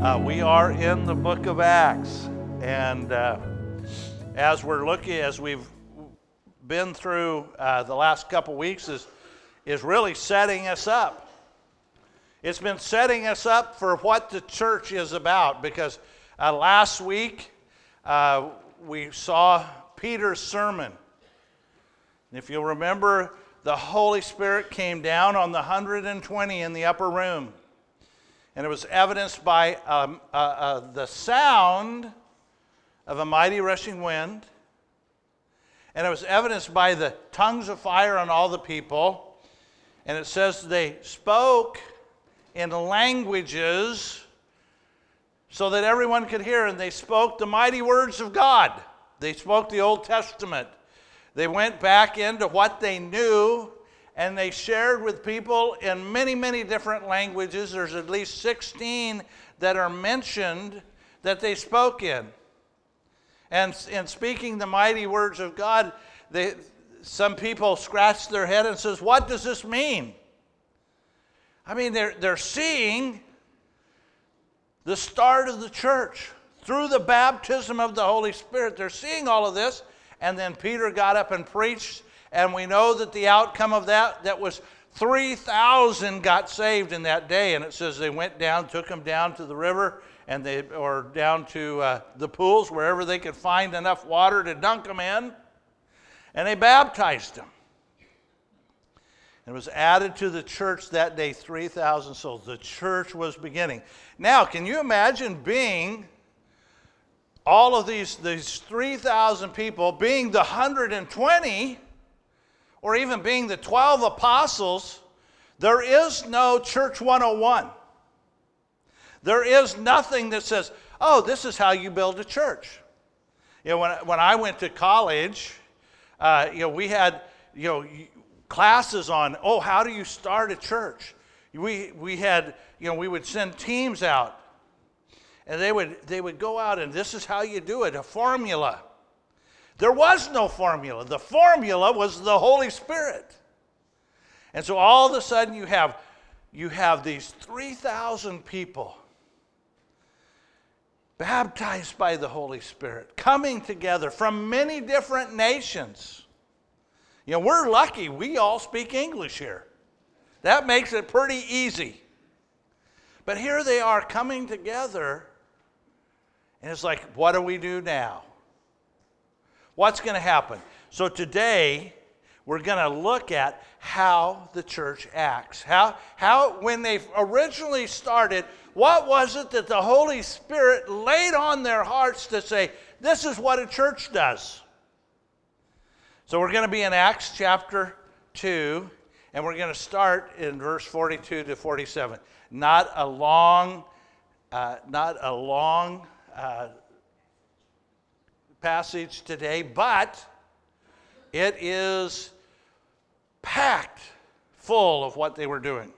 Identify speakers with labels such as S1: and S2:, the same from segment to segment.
S1: Uh, we are in the book of Acts, and uh, as we're looking, as we've been through uh, the last couple weeks, is is really setting us up. It's been setting us up for what the church is about because uh, last week uh, we saw Peter's sermon. And if you'll remember, the Holy Spirit came down on the 120 in the upper room. And it was evidenced by um, uh, uh, the sound of a mighty rushing wind. And it was evidenced by the tongues of fire on all the people. And it says they spoke in languages so that everyone could hear. And they spoke the mighty words of God. They spoke the Old Testament. They went back into what they knew and they shared with people in many, many different languages. There's at least 16 that are mentioned that they spoke in. And in speaking the mighty words of God, they, some people scratch their head and says, "What does this mean?" I mean, they're, they're seeing the start of the church through the baptism of the Holy Spirit. They're seeing all of this, and then Peter got up and preached and we know that the outcome of that, that was 3,000 got saved in that day. And it says they went down, took them down to the river, and they, or down to uh, the pools, wherever they could find enough water to dunk them in. And they baptized them. It was added to the church that day 3,000 souls. The church was beginning. Now, can you imagine being all of these, these 3,000 people, being the 120 or even being the 12 apostles, there is no Church 101. There is nothing that says, oh, this is how you build a church. You know, when, when I went to college, uh, you know, we had, you know, classes on, oh, how do you start a church? We, we had, you know, we would send teams out and they would, they would go out and this is how you do it, a formula. There was no formula. The formula was the Holy Spirit. And so all of a sudden you have you have these 3,000 people baptized by the Holy Spirit, coming together from many different nations. You know, we're lucky we all speak English here. That makes it pretty easy. But here they are coming together, and it's like, what do we do now? What's going to happen? So today, we're going to look at how the church acts. How, how, when they originally started, what was it that the Holy Spirit laid on their hearts to say, this is what a church does? So we're going to be in Acts chapter 2, and we're going to start in verse 42 to 47. Not a long, uh, not a long uh, passage today, but it is packed full of what they were doing.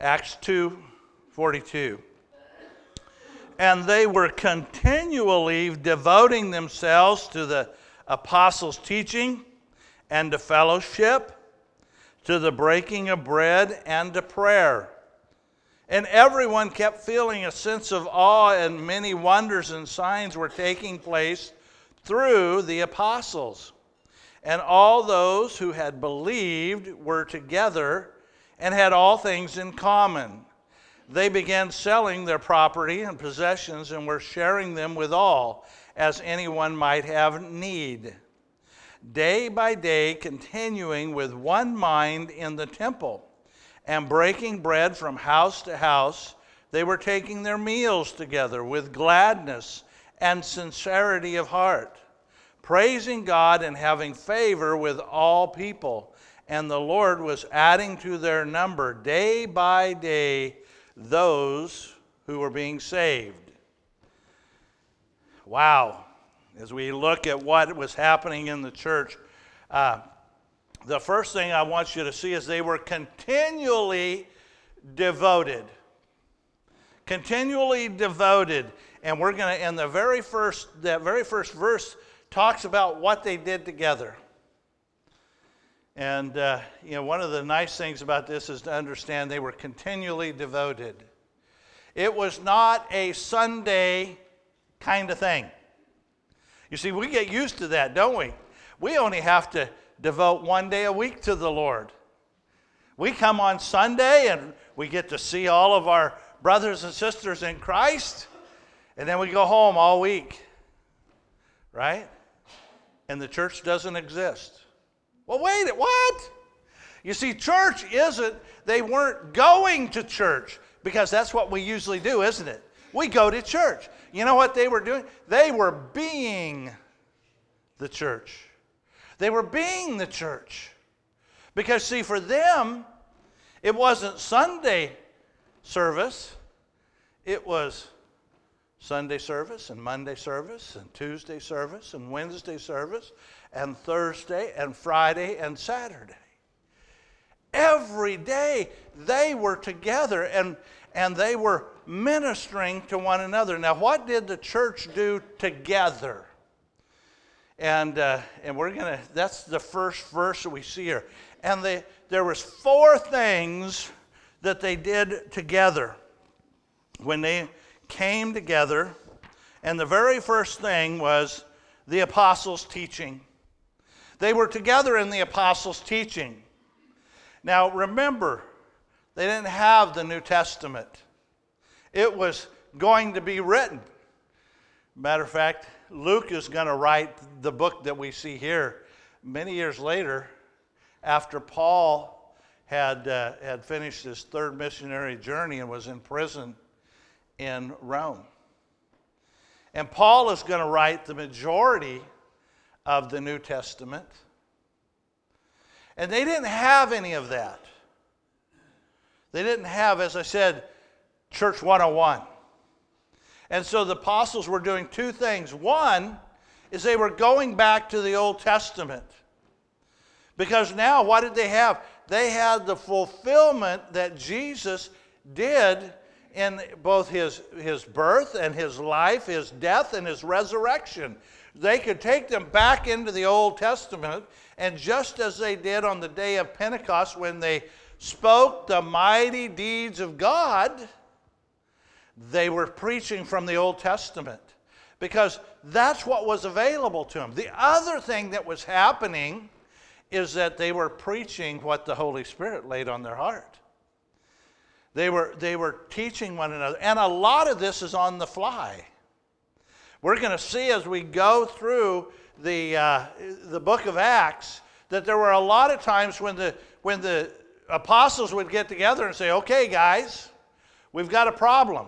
S1: Acts 2 42. And they were continually devoting themselves to the apostles' teaching and to fellowship, to the breaking of bread and to prayer. And everyone kept feeling a sense of awe, and many wonders and signs were taking place through the apostles. And all those who had believed were together and had all things in common. They began selling their property and possessions and were sharing them with all, as anyone might have need. Day by day, continuing with one mind in the temple and breaking bread from house to house, they were taking their meals together with gladness and sincerity of heart, praising God and having favor with all people. And the Lord was adding to their number day by day those who were being saved. Wow. As we look at what was happening in the church, uh, the first thing I want you to see is they were continually devoted. Continually devoted. And we're going to, in the very first, that very first verse talks about what they did together. And, uh, you know, one of the nice things about this is to understand they were continually devoted. It was not a Sunday kind of thing. You see, we get used to that, don't we? We only have to devote one day a week to the Lord. We come on Sunday and we get to see all of our brothers and sisters in Christ, and then we go home all week, right? And the church doesn't exist. Well, wait, what? You see, church isn't, they weren't going to church because that's what we usually do, isn't it? We go to church. You know what they were doing? They were being the church. They were being the church. Because, see, for them, it wasn't Sunday service, it was Sunday service and Monday service and Tuesday service and Wednesday service and Thursday and Friday and Saturday. Every day they were together and, and they were ministering to one another. Now, what did the church do together? And, uh, and we're to, that's the first verse that we see here. And they, there was four things that they did together when they came together. And the very first thing was the apostles' teaching. They were together in the apostles' teaching. Now, remember, they didn't have the New Testament, it was going to be written. Matter of fact, Luke is going to write the book that we see here many years later after Paul had, uh, had finished his third missionary journey and was in prison in Rome. And Paul is going to write the majority of the New Testament. And they didn't have any of that. They didn't have, as I said, Church 101. And so the apostles were doing two things. One is they were going back to the Old Testament. Because now, what did they have? They had the fulfillment that Jesus did in both his, his birth and his life, his death and his resurrection. They could take them back into the Old Testament, and just as they did on the day of Pentecost when they spoke the mighty deeds of God, they were preaching from the Old Testament because that's what was available to them. The other thing that was happening is that they were preaching what the Holy Spirit laid on their heart. They were, they were teaching one another. And a lot of this is on the fly. We're going to see as we go through the, uh, the book of Acts that there were a lot of times when the, when the apostles would get together and say, okay, guys, we've got a problem.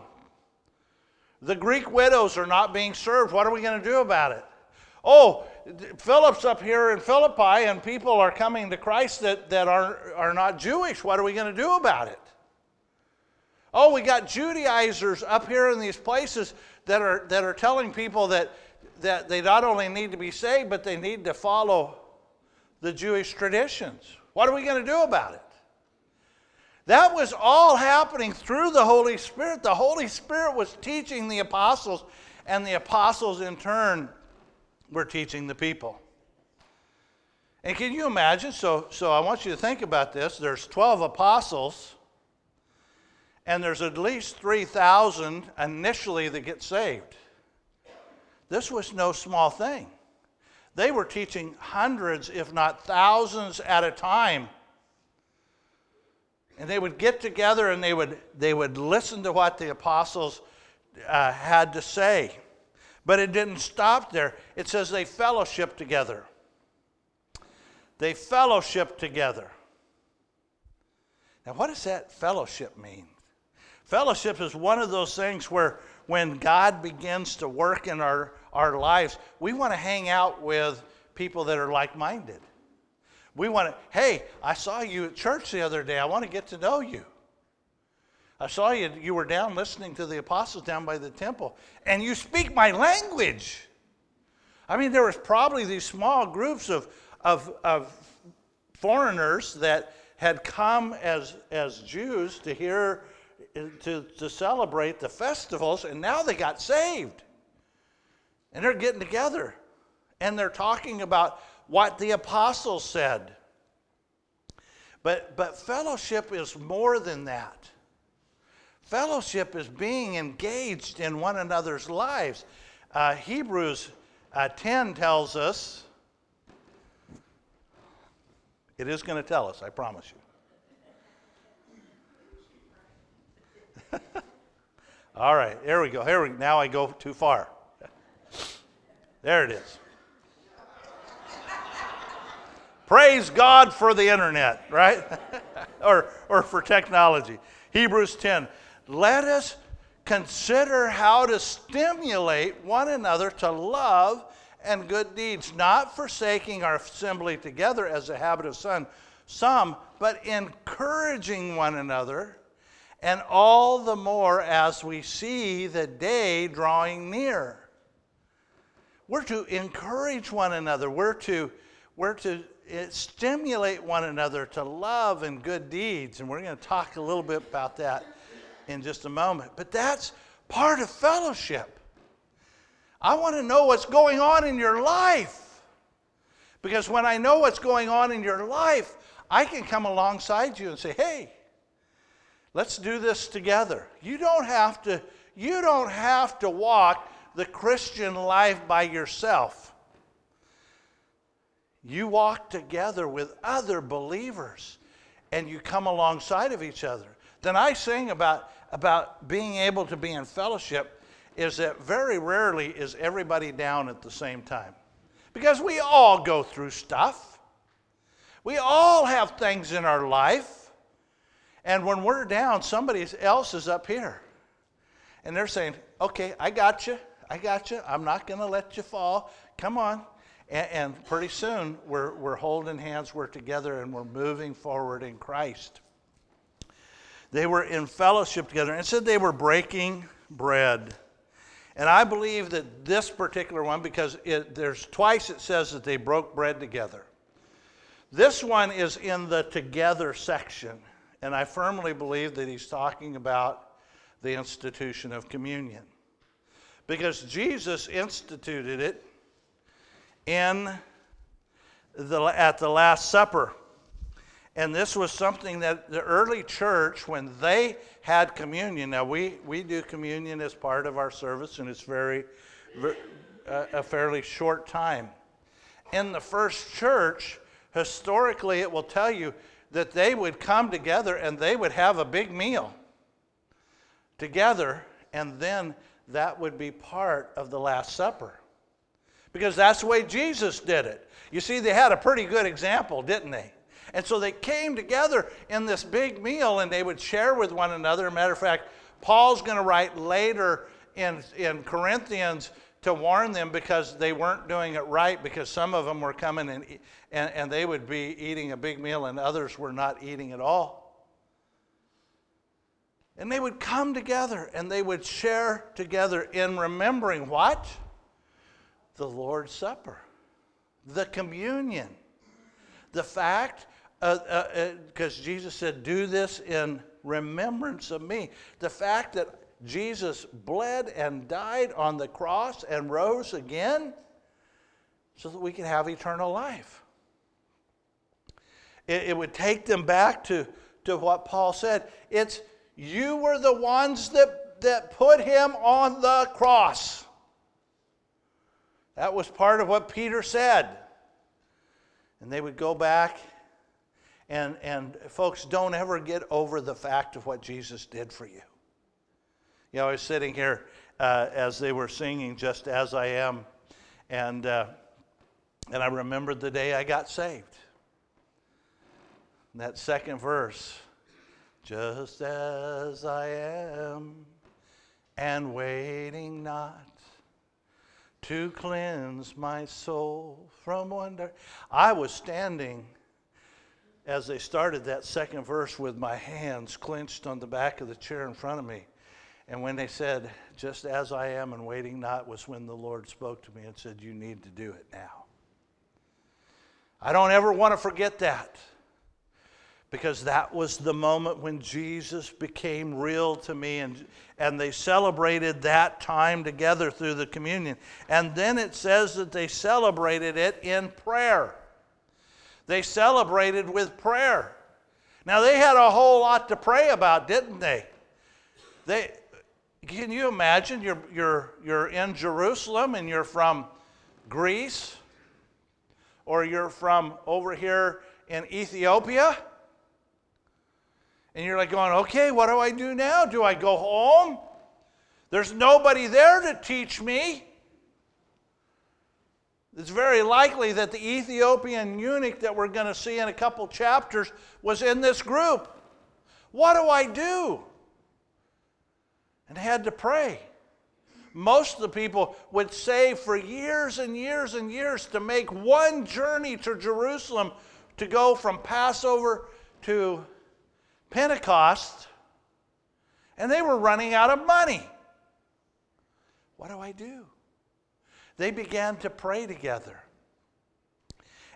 S1: The Greek widows are not being served. What are we going to do about it? Oh, Philip's up here in Philippi and people are coming to Christ that, that are, are not Jewish. What are we going to do about it? Oh, we got Judaizers up here in these places that are, that are telling people that, that they not only need to be saved, but they need to follow the Jewish traditions. What are we going to do about it? That was all happening through the Holy Spirit. The Holy Spirit was teaching the apostles, and the apostles in turn were teaching the people. And can you imagine? So, so I want you to think about this. There's 12 apostles and there's at least 3,000 initially that get saved. This was no small thing. They were teaching hundreds, if not thousands, at a time. And they would get together and they would, they would listen to what the apostles uh, had to say. But it didn't stop there. It says they fellowship together. They fellowship together. Now, what does that fellowship mean? Fellowship is one of those things where when God begins to work in our, our lives, we want to hang out with people that are like minded. We want to, hey, I saw you at church the other day. I want to get to know you. I saw you, you were down listening to the apostles down by the temple, and you speak my language. I mean, there was probably these small groups of, of, of foreigners that had come as, as Jews to hear to, to celebrate the festivals, and now they got saved. And they're getting together and they're talking about what the apostles said. But, but fellowship is more than that. Fellowship is being engaged in one another's lives. Uh, Hebrews uh, 10 tells us, it is going to tell us, I promise you. All right, there we go. Here we now I go too far. There it is. Praise God for the internet, right? or, or for technology. Hebrews 10. Let us consider how to stimulate one another to love and good deeds, not forsaking our assembly together as a habit of some, some, but encouraging one another, and all the more as we see the day drawing near. We're to encourage one another. We're to, we're to eh, stimulate one another to love and good deeds. And we're going to talk a little bit about that in just a moment. But that's part of fellowship. I want to know what's going on in your life. Because when I know what's going on in your life, I can come alongside you and say, hey, let's do this together. You don't have to, you don't have to walk the Christian life by yourself. You walk together with other believers and you come alongside of each other. Then I sing about, about being able to be in fellowship is that very rarely is everybody down at the same time. Because we all go through stuff. We all have things in our life. And when we're down, somebody else is up here. And they're saying, okay, I got you. I got you. I'm not going to let you fall. Come on. And, and, pretty soon we're, we're holding hands, we're together, and we're moving forward in Christ. They were in fellowship together and said they were breaking bread. And I believe that this particular one, because it, there's twice it says that they broke bread together. This one is in the together section. And I firmly believe that he's talking about the institution of communion because Jesus instituted it in the, at the Last Supper. And this was something that the early church, when they had communion, now we, we do communion as part of our service, and it's very, very uh, a fairly short time. In the first church, historically, it will tell you that they would come together and they would have a big meal together, and then that would be part of the Last Supper. Because that's the way Jesus did it. You see, they had a pretty good example, didn't they? And so they came together in this big meal and they would share with one another. matter of fact, Paul's going to write later in, in Corinthians to warn them because they weren't doing it right because some of them were coming and, and, and they would be eating a big meal and others were not eating at all. And they would come together and they would share together in remembering what? The Lord's Supper, the communion, the fact, because uh, uh, uh Jesus said, Do this in remembrance of me. The fact that Jesus bled and died on the cross and rose again so that we could have eternal life. It, it would take them back to, to what Paul said. It's you were the ones that, that put him on the cross. That was part of what Peter said. And they would go back, and, and folks, don't ever get over the fact of what Jesus did for you. You know, I was sitting here uh, as they were singing, Just As I Am, and, uh, and I remembered the day I got saved. that second verse just as I am, and waiting not to cleanse my soul from wonder. I was standing as they started that second verse with my hands clenched on the back of the chair in front of me. And when they said, just as I am and waiting not, was when the Lord spoke to me and said, You need to do it now. I don't ever want to forget that because that was the moment when Jesus became real to me. And, and they celebrated that time together through the communion. And then it says that they celebrated it in prayer. They celebrated with prayer. Now, they had a whole lot to pray about, didn't they? they, can you imagine you're, you're, you're in Jerusalem and you're from Greece or you're from over here in Ethiopia? And you're like going, okay, what do I do now? Do I go home? There's nobody there to teach me. It's very likely that the Ethiopian eunuch that we're going to see in a couple chapters was in this group. What do I do? And had to pray. Most of the people would save for years and years and years to make one journey to Jerusalem to go from Passover to Pentecost, and they were running out of money. What do I do? They began to pray together.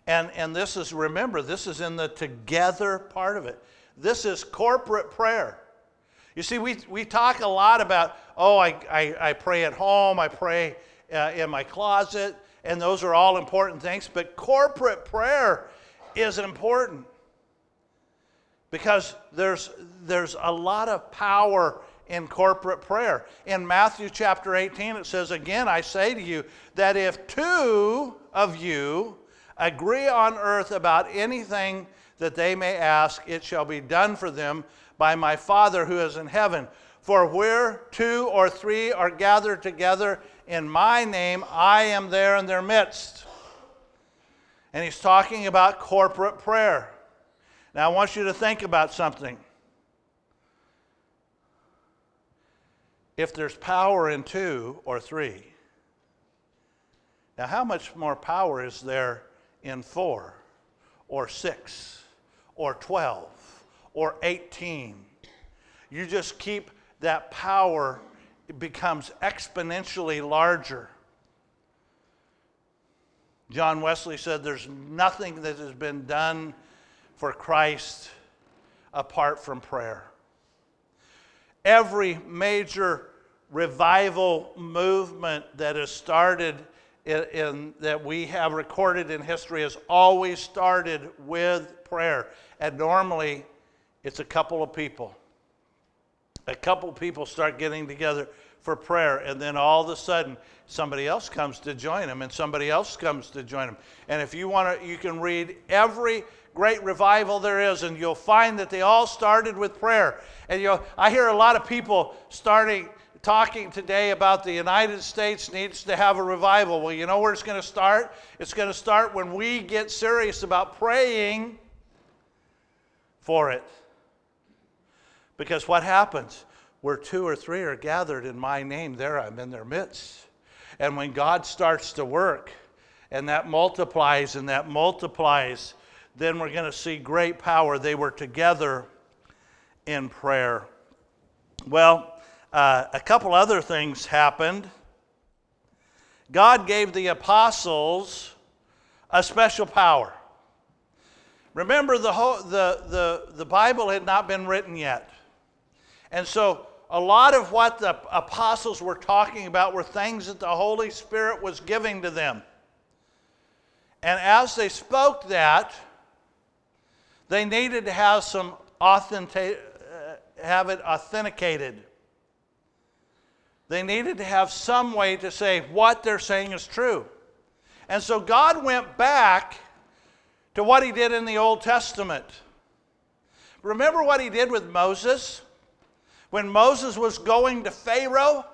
S1: And, and this is, remember, this is in the together part of it. This is corporate prayer. You see, we, we talk a lot about, oh, I, I, I pray at home, I pray uh, in my closet, and those are all important things, but corporate prayer is important because there's, there's a lot of power in corporate prayer. In Matthew chapter 18, it says, Again, I say to you that if two of you agree on earth about anything that they may ask, it shall be done for them by my Father who is in heaven. For where two or three are gathered together in my name, I am there in their midst. And he's talking about corporate prayer. Now, I want you to think about something. if there's power in two or three, now how much more power is there in four or six or 12 or 18? You just keep that power, it becomes exponentially larger. John Wesley said there's nothing that has been done for Christ apart from prayer every major revival movement that has started in, in, that we have recorded in history has always started with prayer. And normally it's a couple of people. A couple of people start getting together for prayer, and then all of a sudden somebody else comes to join them, and somebody else comes to join them. And if you want to, you can read every great revival there is, and you'll find that they all started with prayer. And you I hear a lot of people starting talking today about the United States needs to have a revival. Well, you know where it's going to start? It's going to start when we get serious about praying for it. Because what happens? Where two or three are gathered in my name, there I'm in their midst. And when God starts to work, and that multiplies and that multiplies, then we're going to see great power. They were together in prayer. Well, uh, a couple other things happened. God gave the apostles a special power. Remember, the, whole, the, the, the Bible had not been written yet. And so, a lot of what the apostles were talking about were things that the Holy Spirit was giving to them. And as they spoke that, they needed to have some authentic, uh, have it authenticated. They needed to have some way to say what they're saying is true. And so God went back to what he did in the Old Testament. Remember what he did with Moses? When Moses was going to Pharaoh?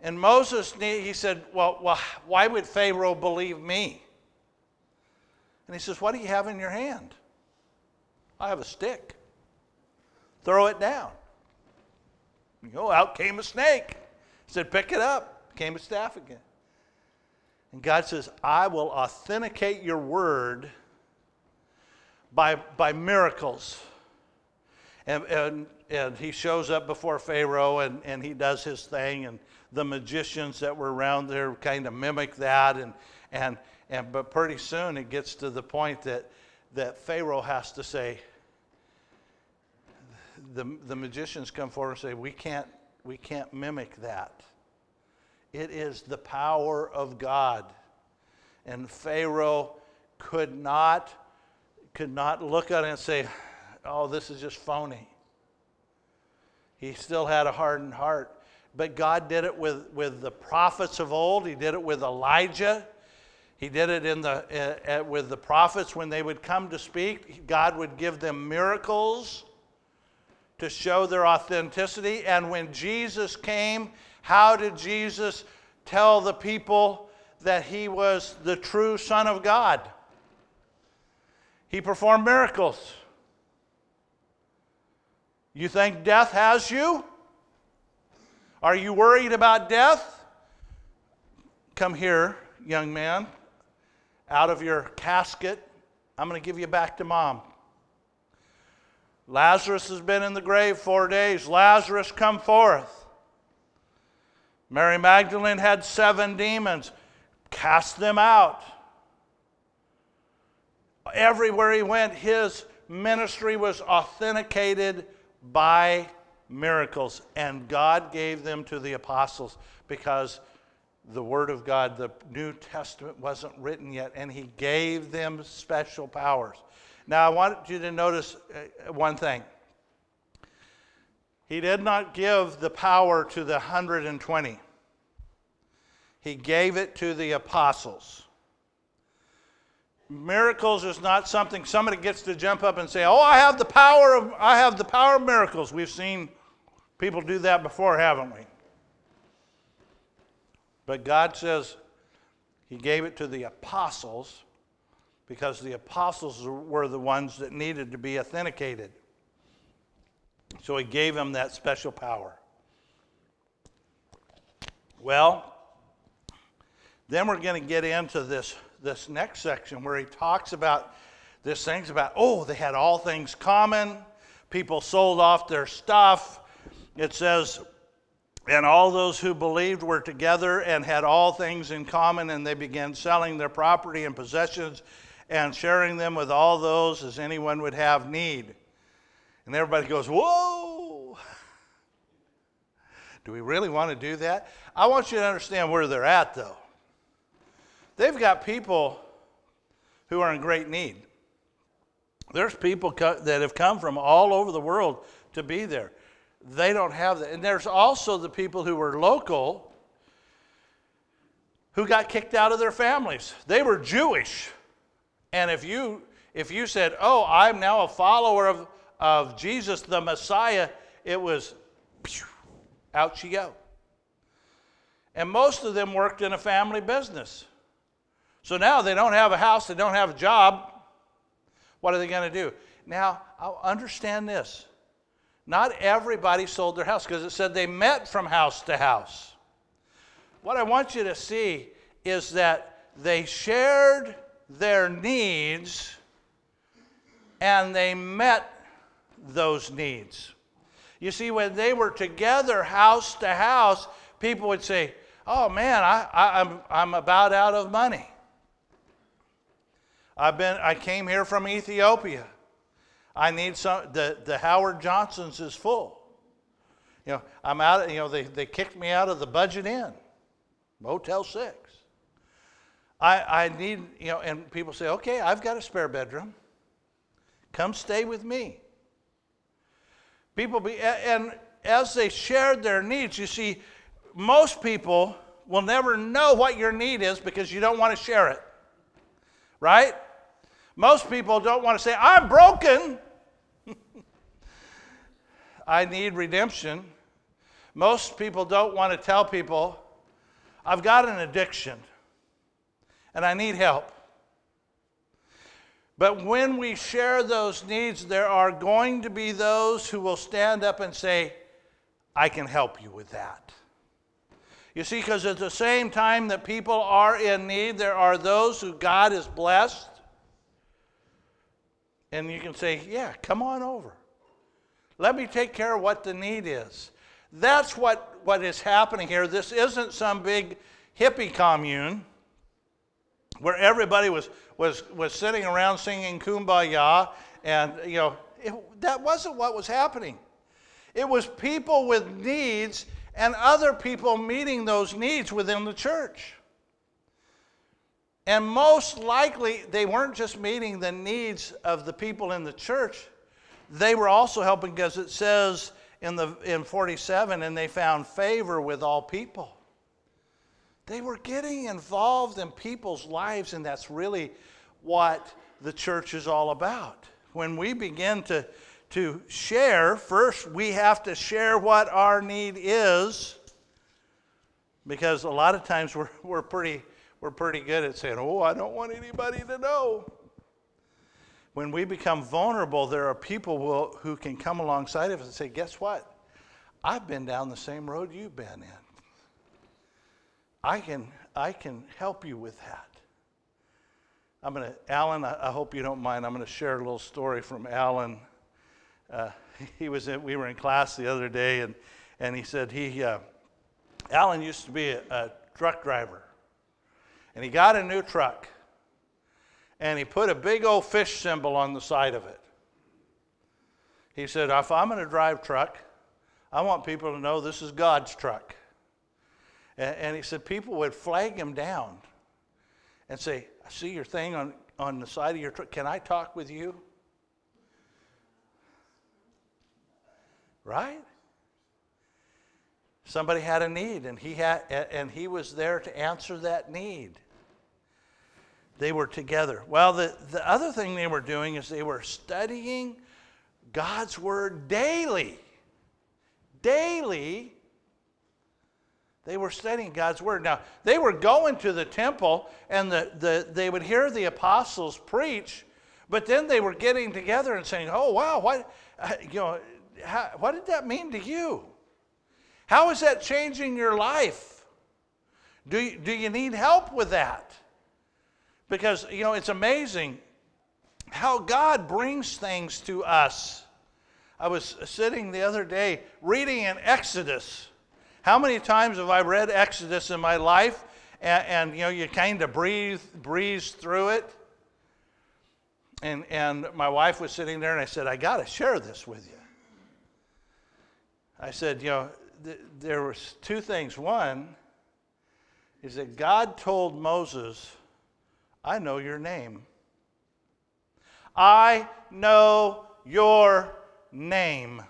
S1: And Moses, he said, well, well, why would Pharaoh believe me? And he says, What do you have in your hand? I have a stick. Throw it down. You know, out came a snake. He said, Pick it up. Came a staff again. And God says, I will authenticate your word by, by miracles. And, and, and he shows up before Pharaoh and, and he does his thing, and the magicians that were around there kind of mimic that. And, and, and, but pretty soon it gets to the point that, that Pharaoh has to say, the, the magicians come forward and say, we can't, we can't mimic that. It is the power of God. And Pharaoh could not, could not look at it and say, oh, this is just phony. He still had a hardened heart. But God did it with, with the prophets of old, He did it with Elijah. He did it in the, uh, with the prophets when they would come to speak. God would give them miracles to show their authenticity. And when Jesus came, how did Jesus tell the people that he was the true Son of God? He performed miracles. You think death has you? Are you worried about death? Come here, young man, out of your casket. I'm going to give you back to mom. Lazarus has been in the grave four days. Lazarus, come forth. Mary Magdalene had seven demons. Cast them out. Everywhere he went, his ministry was authenticated by miracles. And God gave them to the apostles because the Word of God, the New Testament, wasn't written yet, and He gave them special powers. Now, I want you to notice uh, one thing. He did not give the power to the 120, He gave it to the apostles. Miracles is not something somebody gets to jump up and say, "Oh, I have the power of I have the power of miracles." We've seen people do that before, haven't we? But God says he gave it to the apostles because the apostles were the ones that needed to be authenticated. So he gave them that special power. Well, then we're going to get into this, this next section where he talks about this things about, oh, they had all things common. People sold off their stuff. It says, and all those who believed were together and had all things in common, and they began selling their property and possessions and sharing them with all those as anyone would have need. And everybody goes, Whoa! Do we really want to do that? I want you to understand where they're at, though. They've got people who are in great need. There's people that have come from all over the world to be there. They don't have that. And there's also the people who were local who got kicked out of their families. They were Jewish. And if you if you said, "Oh, I'm now a follower of of Jesus the Messiah," it was pew, out you go. And most of them worked in a family business. So now they don't have a house, they don't have a job. What are they going to do? Now, understand this. Not everybody sold their house because it said they met from house to house. What I want you to see is that they shared their needs and they met those needs. You see, when they were together house to house, people would say, Oh man, I, I, am I'm, I'm about out of money. I've been, I came here from Ethiopia. I need some, the, the Howard Johnson's is full. You know, I'm out, you know, they, they kicked me out of the budget inn, Motel 6. I, I need, you know, and people say, okay, I've got a spare bedroom. Come stay with me. People be, and as they shared their needs, you see, most people will never know what your need is because you don't want to share it. Right? Most people don't want to say, I'm broken. I need redemption. Most people don't want to tell people, I've got an addiction and I need help. But when we share those needs, there are going to be those who will stand up and say, I can help you with that. You see, because at the same time that people are in need, there are those who God has blessed. And you can say, Yeah, come on over. Let me take care of what the need is. That's what, what is happening here. This isn't some big hippie commune where everybody was, was, was sitting around singing kumbaya, and you know, it, that wasn't what was happening. It was people with needs and other people meeting those needs within the church. And most likely, they weren't just meeting the needs of the people in the church, they were also helping because it says in, the, in 47 and they found favor with all people. They were getting involved in people's lives, and that's really what the church is all about. When we begin to, to share, first we have to share what our need is, because a lot of times we're, we're, pretty, we're pretty good at saying, Oh, I don't want anybody to know. When we become vulnerable, there are people will, who can come alongside of us and say, Guess what? I've been down the same road you've been in. I can, I can help you with that. I'm going to, Alan, I, I, hope you don't mind. I'm going to share a little story from Alan. Uh, he was in, we were in class the other day, and, and he said he, uh, Alan used to be a, a truck driver. And he got a new truck, and he put a big old fish symbol on the side of it. He said, If I'm going to drive truck, I want people to know this is God's truck. And, and he said people would flag him down and say, I see your thing on, on the side of your truck. Can I talk with you? Right? Somebody had a need, and he, had, and he was there to answer that need. They were together. Well, the, the other thing they were doing is they were studying God's Word daily. Daily they were studying God's word. Now, they were going to the temple and the, the, they would hear the apostles preach, but then they were getting together and saying, Oh, wow, what, uh, you know, how, what did that mean to you? How is that changing your life? Do you, do you need help with that? Because, you know, it's amazing how God brings things to us. I was sitting the other day reading in Exodus how many times have I read Exodus in my life and, and you know, you kind of breathe, breeze through it? And, and my wife was sitting there and I said, I got to share this with you. I said, you know, th- there was two things. One is that God told Moses, I know your name. I know your name.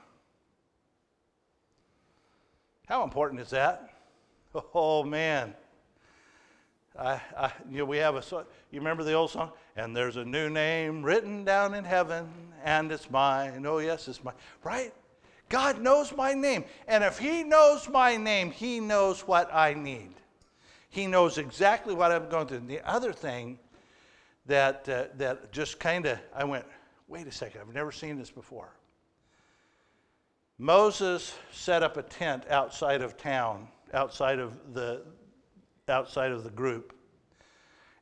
S1: How important is that? Oh man. I, I, you know, we have a you remember the old song? And there's a new name written down in heaven, and it's mine. Oh, yes, it's mine. Right? God knows my name. And if He knows my name, He knows what I need. He knows exactly what I'm going through. And the other thing that, uh, that just kind of, I went, wait a second, I've never seen this before. Moses set up a tent outside of town, outside of the, outside of the group.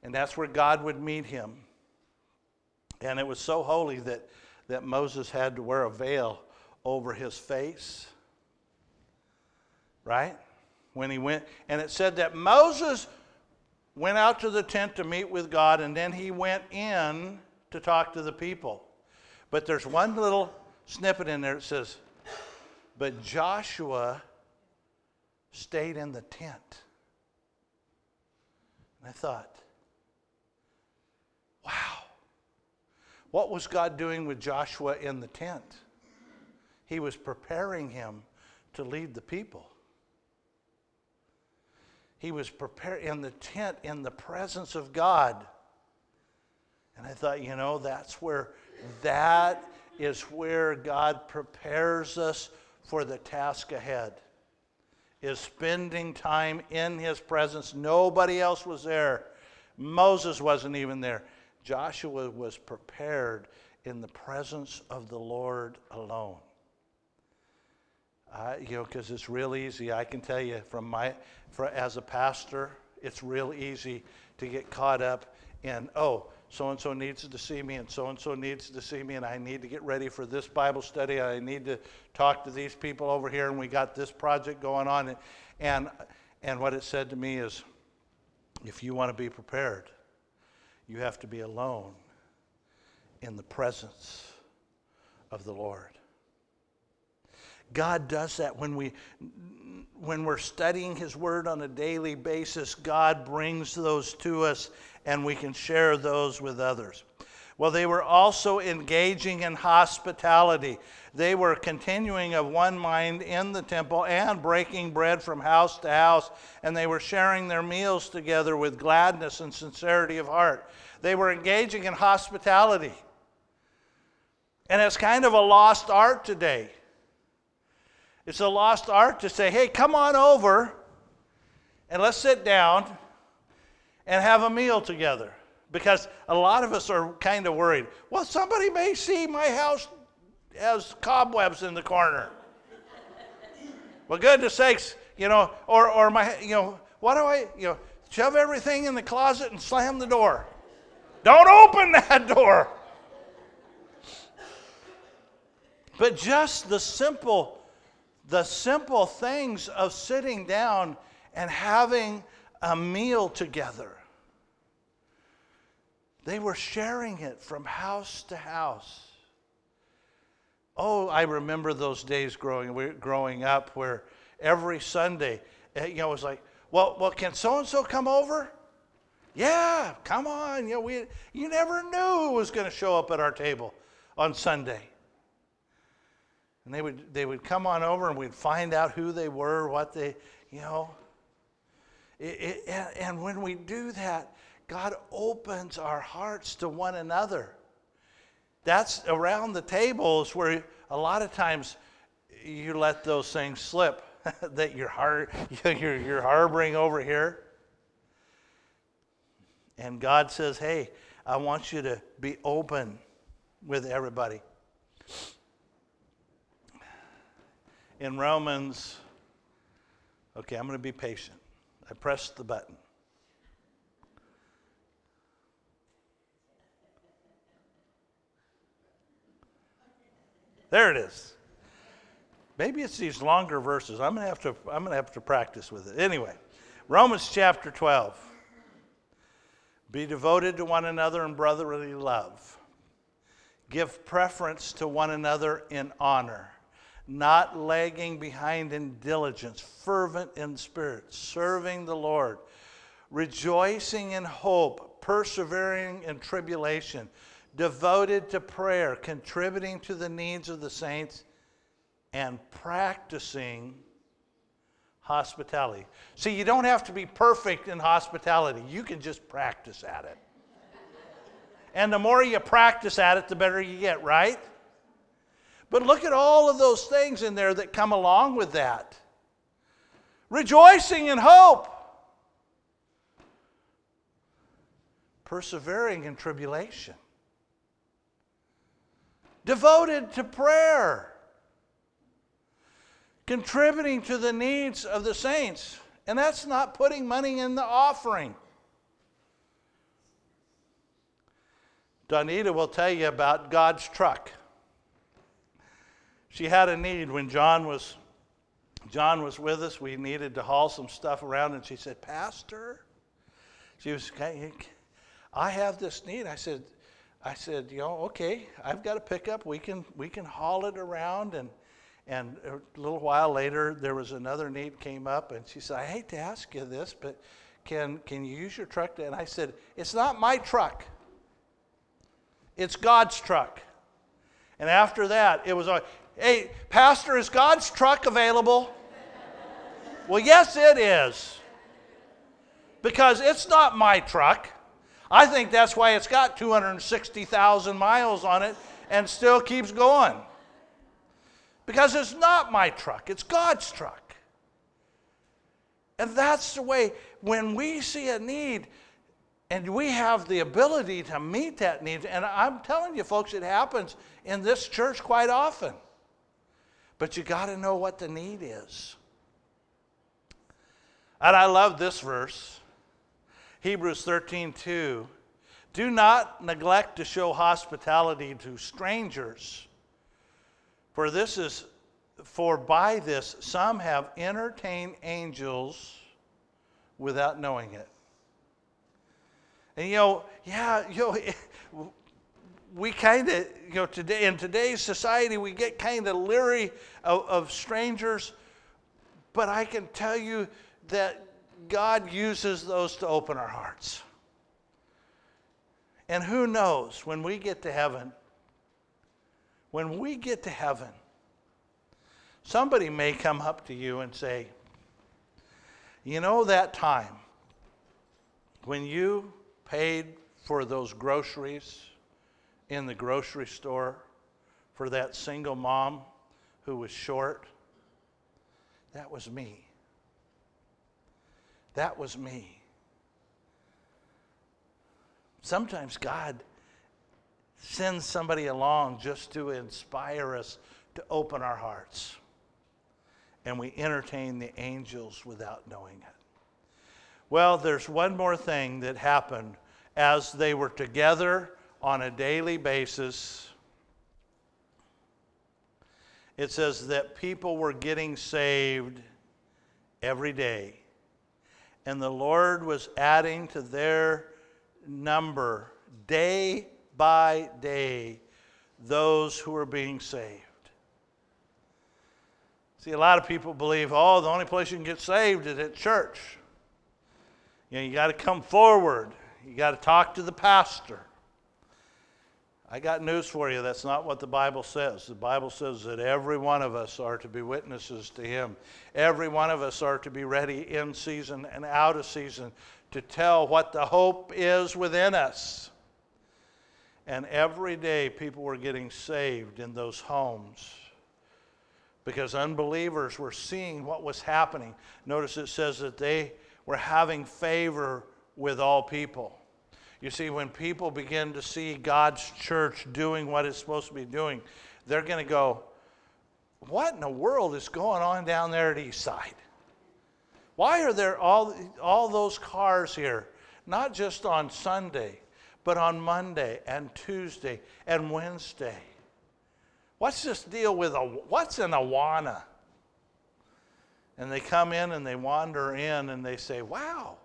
S1: And that's where God would meet him. And it was so holy that, that Moses had to wear a veil over his face. Right? When he went, and it said that Moses went out to the tent to meet with God, and then he went in to talk to the people. But there's one little snippet in there that says, but Joshua stayed in the tent. And I thought, wow, what was God doing with Joshua in the tent? He was preparing him to lead the people. He was prepared in the tent in the presence of God. And I thought, you know, that's where that is where God prepares us for the task ahead is spending time in his presence. Nobody else was there. Moses wasn't even there. Joshua was prepared in the presence of the Lord alone. I, you know, because it's real easy. I can tell you from my, for, as a pastor, it's real easy to get caught up in, oh, so and so needs to see me, and so and so needs to see me, and I need to get ready for this Bible study. I need to talk to these people over here, and we got this project going on. And, and, and what it said to me is if you want to be prepared, you have to be alone in the presence of the Lord. God does that when we when we're studying his word on a daily basis, God brings those to us and we can share those with others. Well, they were also engaging in hospitality. They were continuing of one mind in the temple and breaking bread from house to house, and they were sharing their meals together with gladness and sincerity of heart. They were engaging in hospitality. And it's kind of a lost art today. It's a lost art to say, hey, come on over and let's sit down and have a meal together. Because a lot of us are kind of worried. Well, somebody may see my house has cobwebs in the corner. well, goodness sakes, you know, or, or my, you know, what do I, you know, shove everything in the closet and slam the door. Don't open that door. But just the simple, the simple things of sitting down and having a meal together. They were sharing it from house to house. Oh, I remember those days growing, growing up where every Sunday, eh, you know, it was like, well, well, can so and so come over? Yeah, come on. You know, we, you never knew who was going to show up at our table on Sunday. And they would, they would come on over and we'd find out who they were, what they, you know. It, it, and, when we do that, God opens our hearts to one another. That's around the tables where a lot of times you let those things slip that you're, har- you're, you're harboring over here. And God says, hey, I want you to be open with everybody. In Romans, okay, I'm going to be patient. I pressed the button. There it is. Maybe it's these longer verses. I'm gonna have to I'm gonna have to practice with it. Anyway, Romans chapter 12. Be devoted to one another in brotherly love. Give preference to one another in honor, not lagging behind in diligence, fervent in spirit, serving the Lord, rejoicing in hope, persevering in tribulation devoted to prayer, contributing to the needs of the saints, and practicing hospitality. See, you don't have to be perfect in hospitality, you can just practice at it. and the more you practice at it, the better you get, right? But look at all of those things in there that come along with that. Rejoicing in hope. Persevering in tribulation devoted to prayer, contributing to the needs of the saints. And that's not putting money in the offering. Donita will tell you about God's truck. She had a need when John was John was with us. We needed to haul some stuff around, and she said, "Pastor," she was, "I have this need." I said, I said, you know, okay, I've got a pickup. We can we can haul it around. And and a little while later, there was another need came up, and she said, I hate to ask you this, but can can you use your truck? And I said, it's not my truck. It's God's truck. And after that, it was, hey, Pastor, is God's truck available? well, yes, it is. Because it's not my truck. I think that's why it's got 260,000 miles on it and still keeps going. Because it's not my truck, it's God's truck. And that's the way, when we see a need and we have the ability to meet that need, and I'm telling you, folks, it happens in this church quite often. But you got to know what the need is. And I love this verse. Hebrews 13, 2. Do not neglect to show hospitality to strangers, for this is for by this some have entertained angels without knowing it. And you know, yeah, you know, we kind of, you know, today in today's society we get kind of leery of, of strangers, but I can tell you that God uses those to open our hearts. And who knows, when we get to heaven, when we get to heaven, somebody may come up to you and say, You know that time when you paid for those groceries in the grocery store for that single mom who was short? That was me. That was me. Sometimes God sends somebody along just to inspire us to open our hearts. And we entertain the angels without knowing it. Well, there's one more thing that happened as they were together on a daily basis. It says that people were getting saved every day. And the Lord was adding to their number day by day those who are being saved. See, a lot of people believe, oh, the only place you can get saved is at church. You know, you got to come forward. You got to talk to the pastor. I got news for you. That's not what the Bible says. The Bible says that every one of us are to be witnesses to Him. Every one of us are to be ready in season and out of season to tell what the hope is within us. And every day, people were getting saved in those homes because unbelievers were seeing what was happening. Notice it says that they were having favor with all people. You see, when people begin to see God's church doing what it's supposed to be doing, they're going to go, What in the world is going on down there at Eastside? Why are there all, all those cars here? Not just on Sunday, but on Monday and Tuesday and Wednesday. What's this deal with a what's an Awana? And they come in and they wander in and they say, Wow,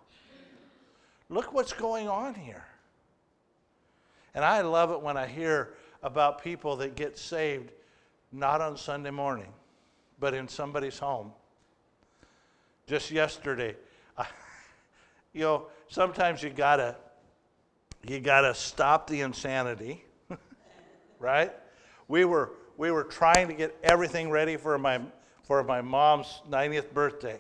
S1: look what's going on here. And I love it when I hear about people that get saved not on Sunday morning, but in somebody's home. Just yesterday, I, you know, sometimes you gotta you gotta stop the insanity, right? We were we were trying to get everything ready for my for my mom's 90th birthday.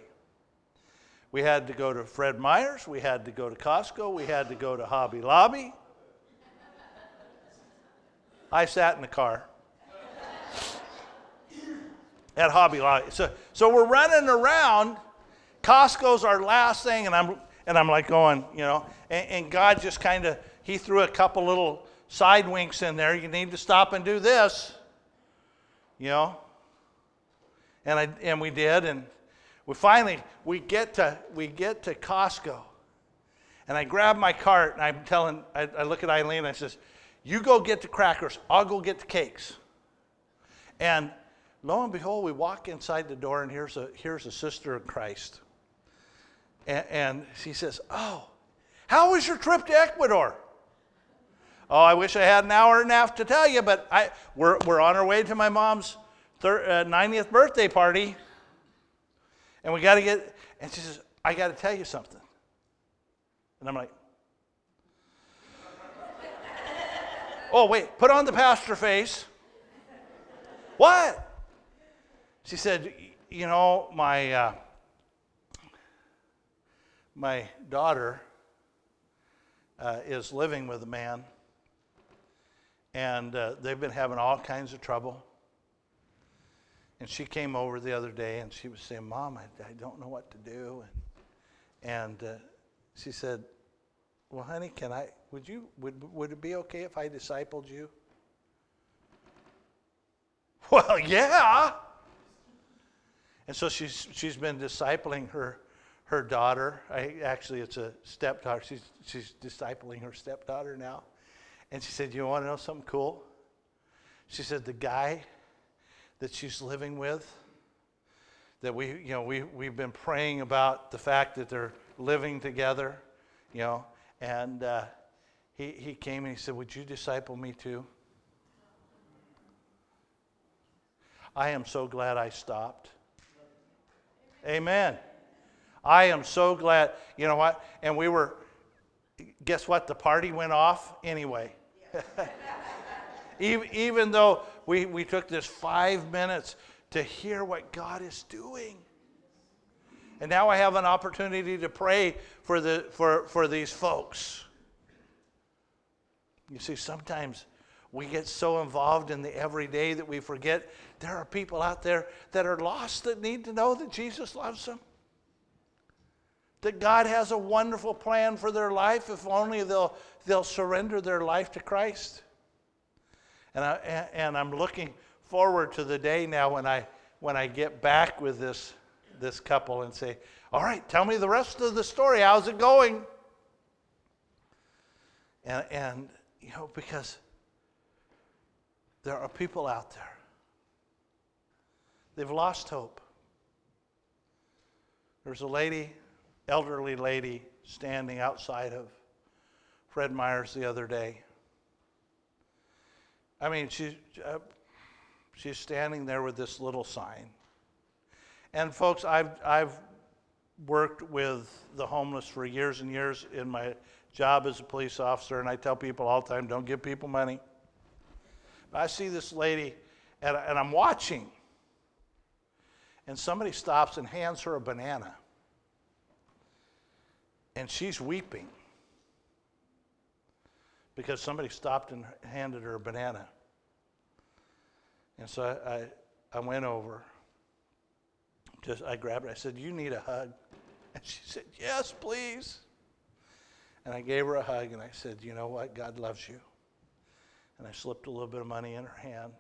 S1: We had to go to Fred Meyer's, we had to go to Costco, we had to go to Hobby Lobby. I sat in the car at Hobby Lobby. So, so we're running around. Costco's our last thing, and I'm and I'm like going, you know, and, and God just kind of he threw a couple little side winks in there. You need to stop and do this, you know. And I and we did, and we finally we get to we get to Costco, and I grab my cart and I'm telling I, I look at Eileen and I says, "You go get the crackers. I'll go get the cakes." And lo and behold, we walk inside the door and here's a here's a sister of Christ, and, and she says, "Oh, how was your trip to Ecuador?" Oh, I wish I had an hour and a half to tell you, but I, we're, we're on our way to my mom's thir- uh, 90th birthday party. And we got to get, and she says, I got to tell you something. And I'm like, oh, wait, put on the pastor face. what? She said, you know, my, uh, my daughter uh, is living with a man and uh, they've been having all kinds of trouble. And she came over the other day and she was saying, Mom, I, I don't know what to do. And, and uh, she said, Well, honey, can I, would, you, would, would it be okay if I discipled you? Well, yeah. And so she's, she's been discipling her, her daughter. I, actually, it's a stepdaughter. She's, she's discipling her stepdaughter now. And she said, You want to know something cool? She said, The guy that she's living with, that we, you know, we, we've been praying about the fact that they're living together, you know, and uh, he, he came and he said, Would you disciple me too? I am so glad I stopped. Amen. I am so glad. You know what? And we were guess what? The party went off anyway. even, even though we, we took this five minutes to hear what God is doing. And now I have an opportunity to pray for, the, for, for these folks. You see, sometimes we get so involved in the everyday that we forget there are people out there that are lost that need to know that Jesus loves them. That God has a wonderful plan for their life if only they'll, they'll surrender their life to Christ. And, I, and I'm looking forward to the day now when I, when I get back with this this couple and say, All right, tell me the rest of the story. How's it going? And, and you know, because there are people out there, they've lost hope. There's a lady, elderly lady, standing outside of Fred Meyer's the other day. I mean, she, uh, she's standing there with this little sign. And folks, I've, I've worked with the homeless for years and years in my job as a police officer, and I tell people all the time don't give people money. But I see this lady, and, and I'm watching, and somebody stops and hands her a banana. And she's weeping because somebody stopped and handed her a banana. And so I, I, I went over just I grabbed her. I said, "You need a hug," and she said, "Yes, please." And I gave her a hug, and I said, "You know what? God loves you." And I slipped a little bit of money in her hand,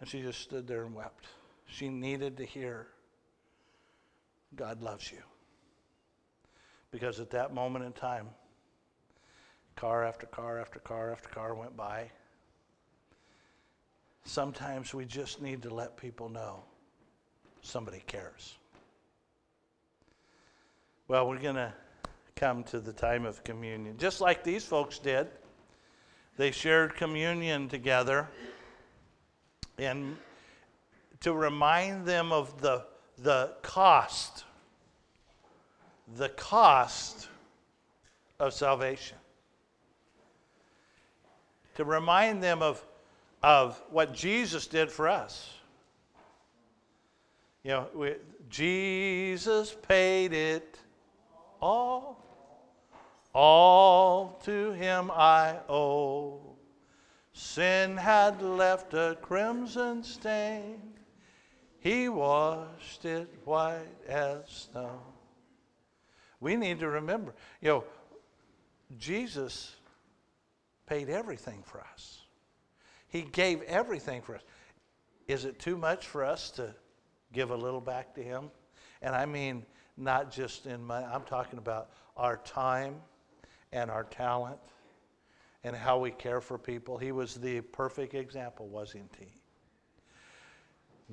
S1: and she just stood there and wept. She needed to hear, "God loves you," because at that moment in time, car after car after car after car went by. Sometimes we just need to let people know somebody cares. Well, we're going to come to the time of communion. Just like these folks did, they shared communion together and to remind them of the, the cost, the cost of salvation. To remind them of, of what Jesus did for us. You know, we, Jesus paid it all. All to him I owe. Sin had left a crimson stain. He washed it white as snow. We need to remember, you know, Jesus paid everything for us. He gave everything for us. Is it too much for us to give a little back to Him. And I mean, not just in money, I'm talking about our time and our talent and how we care for people. He was the perfect example, wasn't he?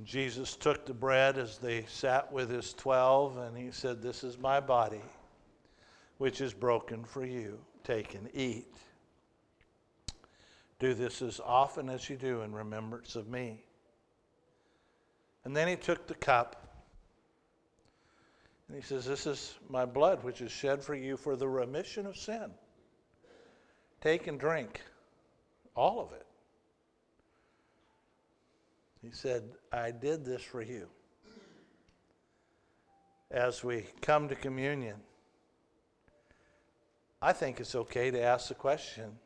S1: Jesus took the bread as they sat with his 12 and he said, This is my body, which is broken for you. Take and eat. Do this as often as you do in remembrance of me. And then he took the cup. And he says, This is my blood, which is shed for you for the remission of sin. Take and drink all of it. He said, I did this for you. As we come to communion, I think it's okay to ask the question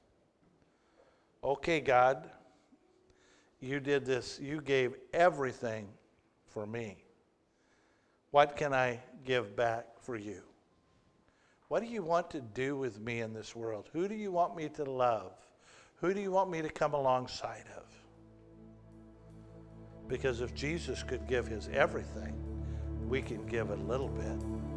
S1: okay, God, you did this, you gave everything for me? What can I give back for you? What do you want to do with me in this world? Who do you want me to love? Who do you want me to come alongside of? Because if Jesus could give his everything, we can give a little bit.